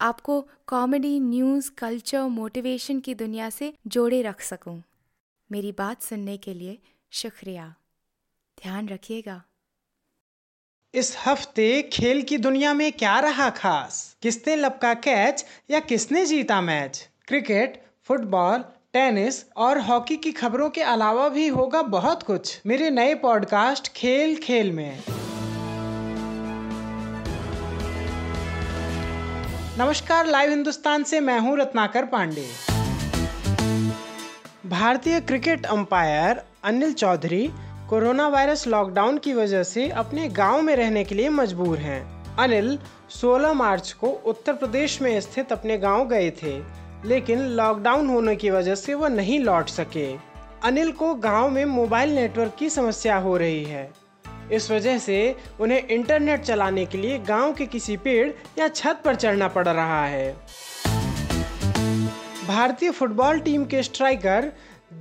आपको comedy news culture motivation की दुनिया से जोड़े रख सकूँ। मेरी बात सुनने के लिए शुक्रिया। ध्यान रखिएगा। इस हफ़्ते खेल की दुनिया में क्या रहा खास? किसने लपका कैच या किसने जीता मैच क्रिकेट, फुटबॉल, टेनिस और हॉकी की खबरों के अलावा भी होगा बहुत कुछ। मेरे नए पॉडकास्ट खेल खेल में। नमस्कार, लाइव हिंदुस्तान से मैं हूँ रत्नाकर पांडे। भारतीय cricket umpire Anil Chaudhary corona virus lockdown की वजह से अपने गाँव में रहने के लिए मजबूर हैं। अनिल 16 मार्च को उत्तर प्रदेश में स्थित अपने गाँव गए थे, लेकिन लॉकडाउन होने की वजह से वह नहीं लौट सके। अनिल को गाँव में मोबाइल नेटवर्क की समस्या हो रही है। इस वजह से उन्हें इंटरनेट चलाने के लिए गाँव के किसी पेड़ या छत पर चढ़ना पड़ रहा है। भारतीय फुटबॉल टीम के स्ट्राइकर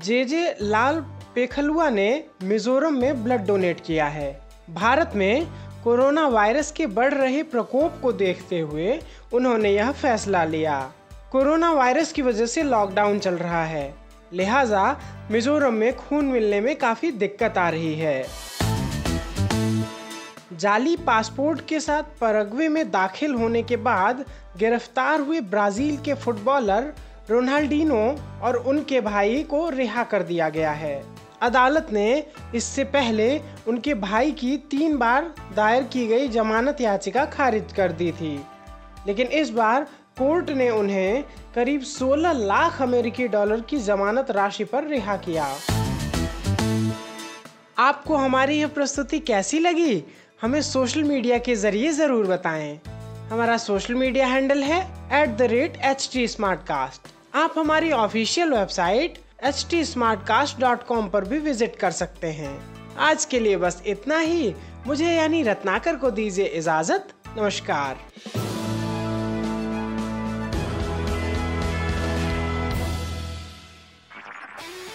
जे जे लाल पेखलुआ ने मिजोरम में ब्लड डोनेट किया है। भारत में कोरोना वायरस के बढ़ रहे प्रकोप को देखते हुए उन्होंने यह फैसला लिया। कोरोना वायरस की वजह से लॉकडाउन चल रहा है, लिहाजा मिजोरम में खून मिलने में काफ़ी दिक्कत आ रही है। जाली पासपोर्ट के साथ परग्वे में दाखिल होने के बाद गिरफ़्तार हुए ब्राज़ील के फुटबॉलर रोनाल्डिनो और उनके भाई को रिहा कर दिया गया है। अदालत ने इससे पहले उनके भाई की तीन बार दायर की गई जमानत याचिका खारिज कर दी थी। लेकिन इस बार कोर्ट ने उन्हें करीब 16 लाख अमेरिकी डॉलर की जमानत राशि पर रिहा किया। आपको हमारी यह प्रस्तुति कैसी लगी? हमें सोशल मीडिया के ज़रिए ज़रूर बताएँ। हमारा सोशल मीडिया हैंडल है at the rate H T आप हमारी ऑफिशियल वेबसाइट एच टी पर भी विज़िट कर सकते हैं। आज के लिए बस इतना ही। मुझे यानी रत्नाकर को दीजिए इजाज़त। नमस्कार।